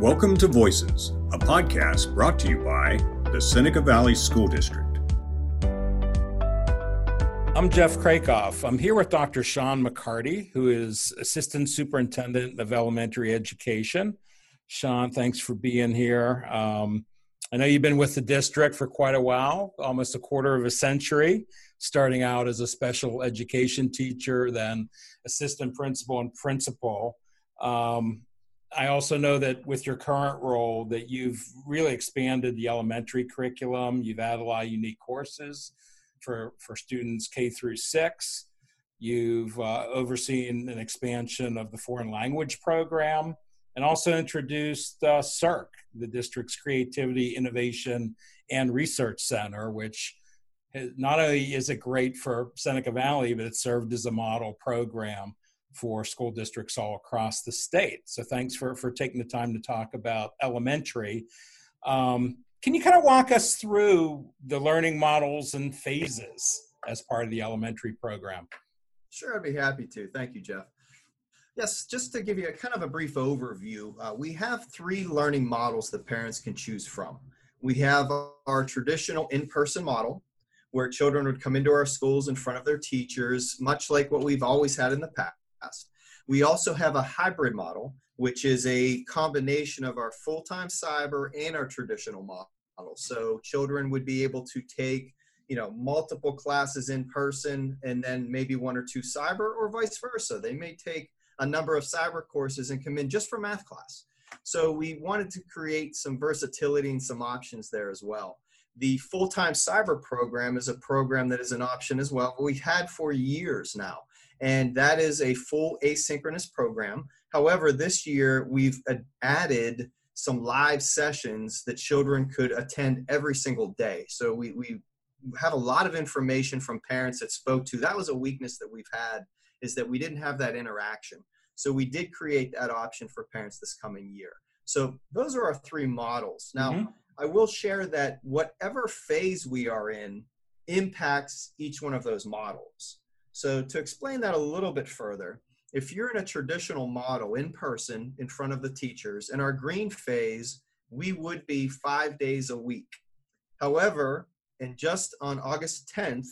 Welcome to Voices, a podcast brought to you by the Seneca Valley School District. I'm Jeff Krakoff. I'm here with Dr. Sean McCarty, who is Assistant Superintendent of Elementary Education. Sean, thanks for being here. Um, I know you've been with the district for quite a while, almost a quarter of a century, starting out as a special education teacher, then assistant principal and principal. Um, I also know that with your current role that you've really expanded the elementary curriculum. You've added a lot of unique courses for, for students K through six. You've uh, overseen an expansion of the foreign language program and also introduced uh, CIRC, the district's Creativity, Innovation, and Research Center, which not only is it great for Seneca Valley, but it served as a model program for school districts all across the state. So thanks for, for taking the time to talk about elementary. Um, can you kind of walk us through the learning models and phases as part of the elementary program? Sure, I'd be happy to. Thank you, Jeff. Yes, just to give you a kind of a brief overview, uh, we have three learning models that parents can choose from. We have our traditional in-person model, where children would come into our schools in front of their teachers, much like what we've always had in the past. We also have a hybrid model, which is a combination of our full-time cyber and our traditional model. So children would be able to take you know multiple classes in person and then maybe one or two cyber or vice versa they may take a number of cyber courses and come in just for math class. So we wanted to create some versatility and some options there as well. The full-time cyber program is a program that is an option as well. We've had for years now, and that is a full asynchronous program. However, this year we've added some live sessions that children could attend every single day. So we, we have a lot of information from parents that spoke to that was a weakness that we've had is that we didn't have that interaction. So we did create that option for parents this coming year. So those are our three models. Now, mm-hmm. I will share that whatever phase we are in impacts each one of those models. So to explain that a little bit further, if you're in a traditional model in person in front of the teachers, in our green phase, we would be five days a week. However, and just on August 10th,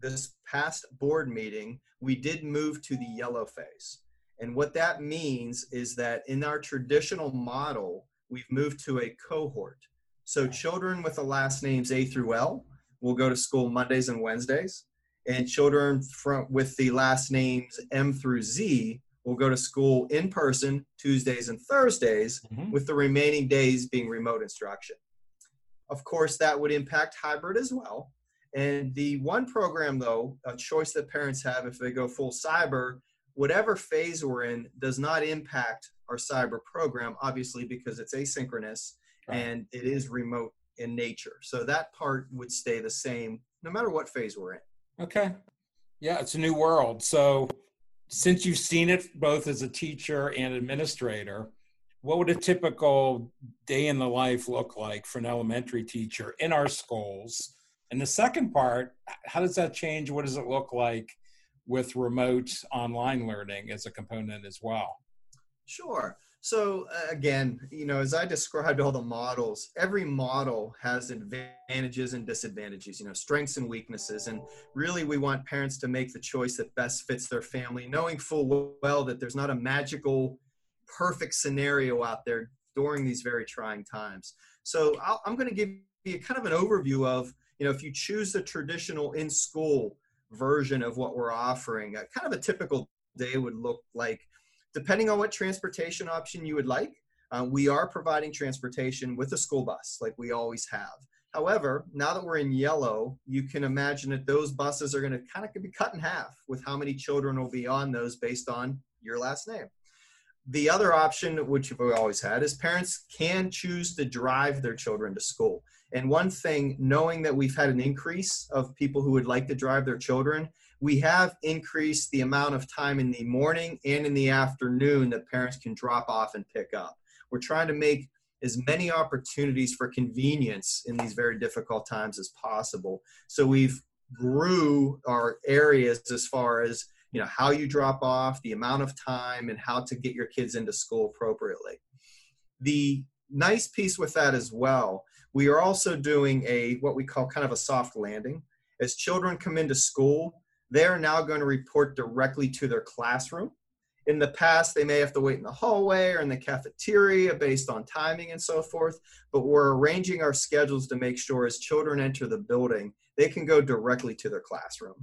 this past board meeting, we did move to the yellow phase. And what that means is that in our traditional model, we've moved to a cohort. So children with the last names A through L will go to school Mondays and Wednesdays. And children from, with the last names M through Z will go to school in person Tuesdays and Thursdays, mm-hmm. with the remaining days being remote instruction. Of course, that would impact hybrid as well. And the one program, though, a choice that parents have if they go full cyber, whatever phase we're in does not impact our cyber program, obviously, because it's asynchronous right. and it is remote in nature. So that part would stay the same no matter what phase we're in. Okay. Yeah, it's a new world. So since you've seen it both as a teacher and administrator, what would a typical day in the life look like for an elementary teacher in our schools? And the second part, how does that change? What does it look like with remote online learning as a component as well? Sure. So uh, again, you know, as I described all the models, every model has advantages and disadvantages, you know, strengths and weaknesses. And really we want parents to make the choice that best fits their family, knowing full well that there's not a magical, perfect scenario out there during these very trying times. So i am going to give you kind of an overview of you know, if you choose the traditional in school version of what we're offering, uh, kind of a typical day would look like, depending on what transportation option you would like. Uh, we are providing transportation with a school bus, like we always have. However, now that we're in yellow, you can imagine that those buses are going to kind of be cut in half with how many children will be on those based on your last name. The other option, which we've always had, is parents can choose to drive their children to school. And one thing, knowing that we've had an increase of people who would like to drive their children, we have increased the amount of time in the morning and in the afternoon that parents can drop off and pick up. We're trying to make as many opportunities for convenience in these very difficult times as possible. So we've grew our areas as far as you know how you drop off, the amount of time, and how to get your kids into school appropriately. The nice piece with that as well, we are also doing a what we call kind of a soft landing. As children come into school, they are now going to report directly to their classroom. In the past, they may have to wait in the hallway or in the cafeteria based on timing and so forth, but we're arranging our schedules to make sure as children enter the building, they can go directly to their classroom.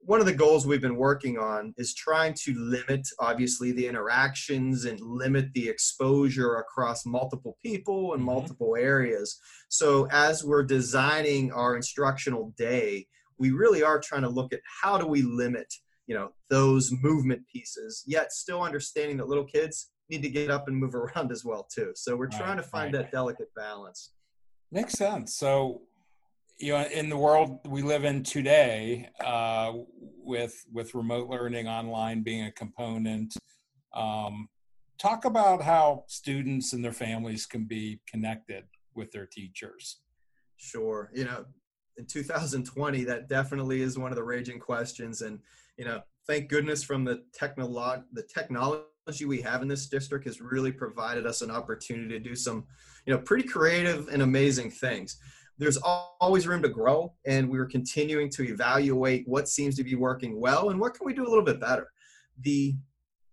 One of the goals we've been working on is trying to limit, obviously, the interactions and limit the exposure across multiple people and mm-hmm. multiple areas. So, as we're designing our instructional day, we really are trying to look at how do we limit you know those movement pieces yet still understanding that little kids need to get up and move around as well too. So we're trying to find right. that delicate balance. Makes sense. So you know in the world we live in today uh, with with remote learning online being a component um, talk about how students and their families can be connected with their teachers. Sure. You know in 2020 that definitely is one of the raging questions. And you know thank goodness from the technology the technology we have in this district has really provided us an opportunity to do some you know pretty creative and amazing things. There's always room to grow and we're continuing to evaluate what seems to be working well and what can we do a little bit better. The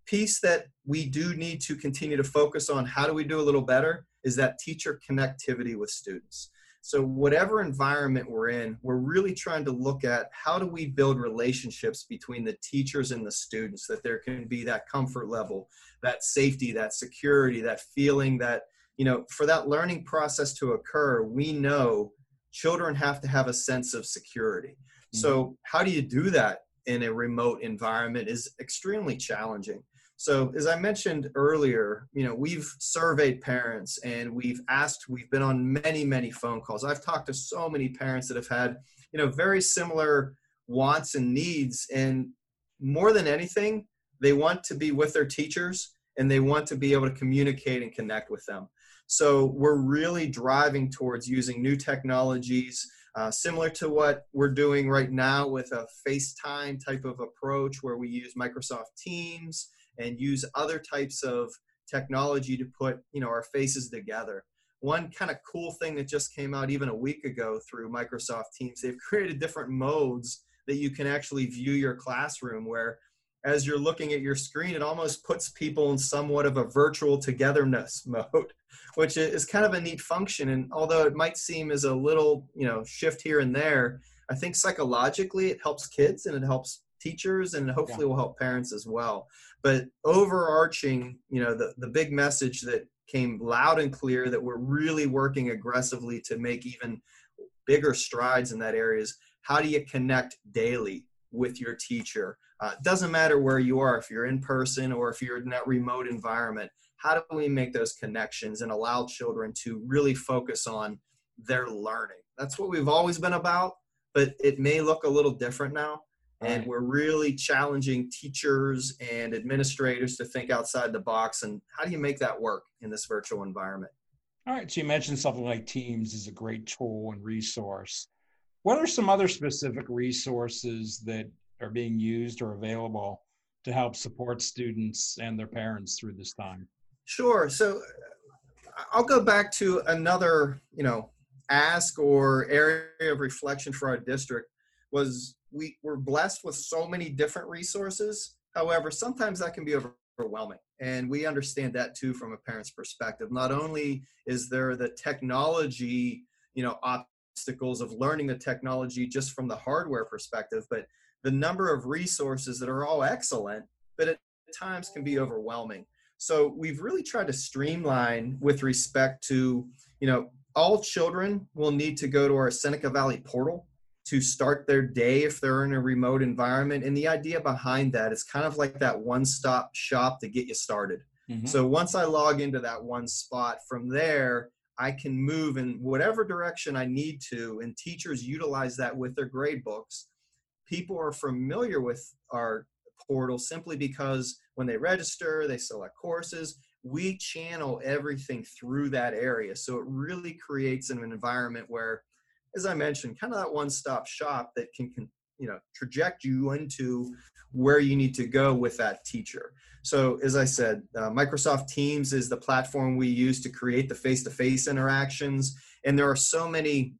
piece that we do need to continue to focus on how do we do a little better is that teacher connectivity with students so, whatever environment we're in, we're really trying to look at how do we build relationships between the teachers and the students, that there can be that comfort level, that safety, that security, that feeling that, you know, for that learning process to occur, we know children have to have a sense of security. Mm-hmm. So, how do you do that in a remote environment is extremely challenging. So as I mentioned earlier, you know, we've surveyed parents and we've asked, we've been on many, many phone calls. I've talked to so many parents that have had, you know, very similar wants and needs. And more than anything, they want to be with their teachers and they want to be able to communicate and connect with them. So we're really driving towards using new technologies, uh, similar to what we're doing right now with a FaceTime type of approach where we use Microsoft Teams and use other types of technology to put you know our faces together. One kind of cool thing that just came out even a week ago through microsoft teams they've created different modes that you can actually view your classroom where as you're looking at your screen it almost puts people in somewhat of a virtual togetherness mode which is kind of a neat function. And although it might seem as a little you know shift here and there i think psychologically it helps kids and it helps teachers and hopefully yeah. will help parents as well. But overarching you know the, the big message that came loud and clear that we're really working aggressively to make even bigger strides in that area is how do you connect daily with your teacher? Uh, doesn't matter where you are if you're in person or if you're in that remote environment how do we make those connections and allow children to really focus on their learning? That's what we've always been about but it may look a little different now and we're really challenging teachers and administrators to think outside the box and how do you make that work in this virtual environment? All right so you mentioned something like teams is a great tool and resource. What are some other specific resources that are being used or available to help support students and their parents through this time? Sure so uh, i'll go back to another you know ask or area of reflection for our district was we we're blessed with so many different resources. However, sometimes that can be overwhelming. And we understand that too from a parent's perspective. Not only is there the technology, you know, obstacles of learning the technology just from the hardware perspective, but the number of resources that are all excellent, but at times can be overwhelming. So we've really tried to streamline with respect to, you know, all children will need to go to our Seneca Valley portal to start their day if they're in a remote environment. And the idea behind that is kind of like that one stop shop to get you started. Mm-hmm. So once I log into that one spot, from there, I can move in whatever direction I need to. And teachers utilize that with their grade books. People are familiar with our portal simply because when they register, they select courses. We channel everything through that area. So it really creates an environment where as I mentioned, kind of that one-stop shop that can, can you know traject you into where you need to go with that teacher. So as i said uh, microsoft teams is the platform we use to create the face-to-face interactions and there are so many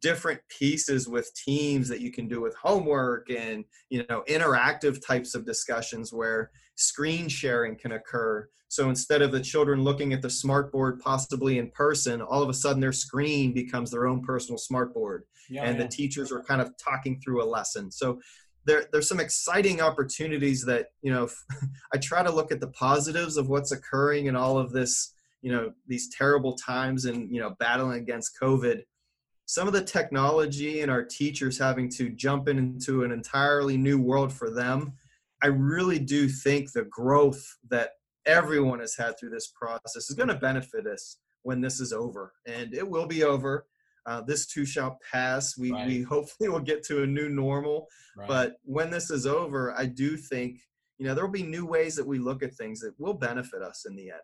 different pieces with teams that you can do with homework and you know interactive types of discussions where screen sharing can occur. So instead of the children looking at the smartboard possibly in person all of a sudden their screen becomes their own personal smartboard. Yeah, and yeah. the teachers are kind of talking through a lesson. So there, there's some exciting opportunities that you know i try to look at the positives of what's occurring in all of this you know these terrible times and you know battling against covid. Some of the technology and our teachers having to jump into an entirely new world for them i really do think the growth that everyone has had through this process is going to benefit us when this is over and it will be over uh, this too shall pass we, right. we hopefully will get to a new normal right. but when this is over i do think you know there will be new ways that we look at things that will benefit us in the end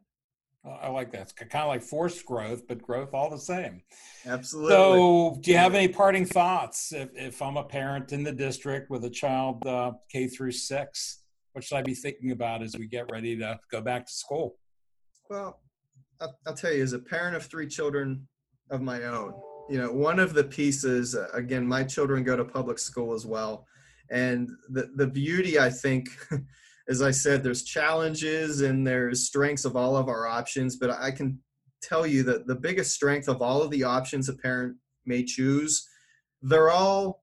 I like that. It's kind of like forced growth, but growth all the same. Absolutely. So, do you have any parting thoughts? If, if I'm a parent in the district with a child uh, K through six, what should I be thinking about as we get ready to go back to school? Well, I'll, I'll tell you, as a parent of three children of my own, you know, one of the pieces, uh, again, my children go to public school as well. And the, the beauty, I think, as I said, there's challenges and there's strengths of all of our options, but I can tell you that the biggest strength of all of the options a parent may choose, they're all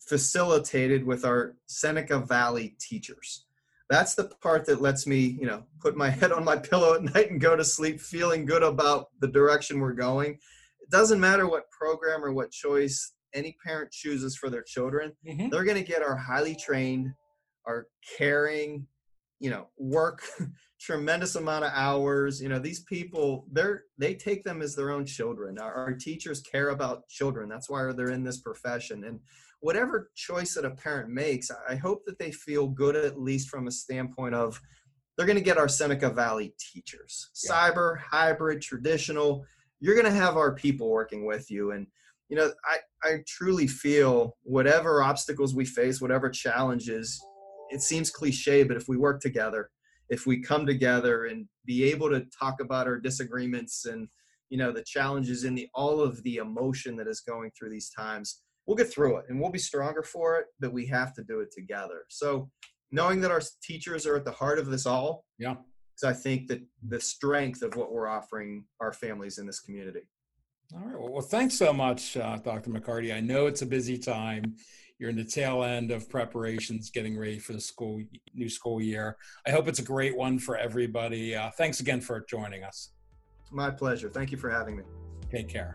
facilitated with our Seneca Valley teachers. That's the part that lets me, you know, put my head on my pillow at night and go to sleep feeling good about the direction we're going. It doesn't matter what program or what choice any parent chooses for their children, mm-hmm. they're going to get our highly trained, are caring, you know, work tremendous amount of hours. You know, these people, they're they take them as their own children. Our, our teachers care about children. That's why they're in this profession. And whatever choice that a parent makes, I hope that they feel good at least from a standpoint of they're going to get our Seneca Valley teachers, yeah. cyber, hybrid, traditional. You're going to have our people working with you, and you know, I I truly feel whatever obstacles we face, whatever challenges, it seems cliche, but if we work together, if we come together and be able to talk about our disagreements and you know the challenges and the all of the emotion that is going through these times, we'll get through it and we'll be stronger for it. But we have to do it together. So knowing that our teachers are at the heart of this all, yeah, is I think that the strength of what we're offering our families in this community. All right. Well, thanks so much, uh, Dr. McCarty. I know it's a busy time you're in the tail end of preparations, getting ready for the school new school year. I hope it's a great one for everybody. Uh, thanks again for joining us. My pleasure. Thank you for having me. Take care.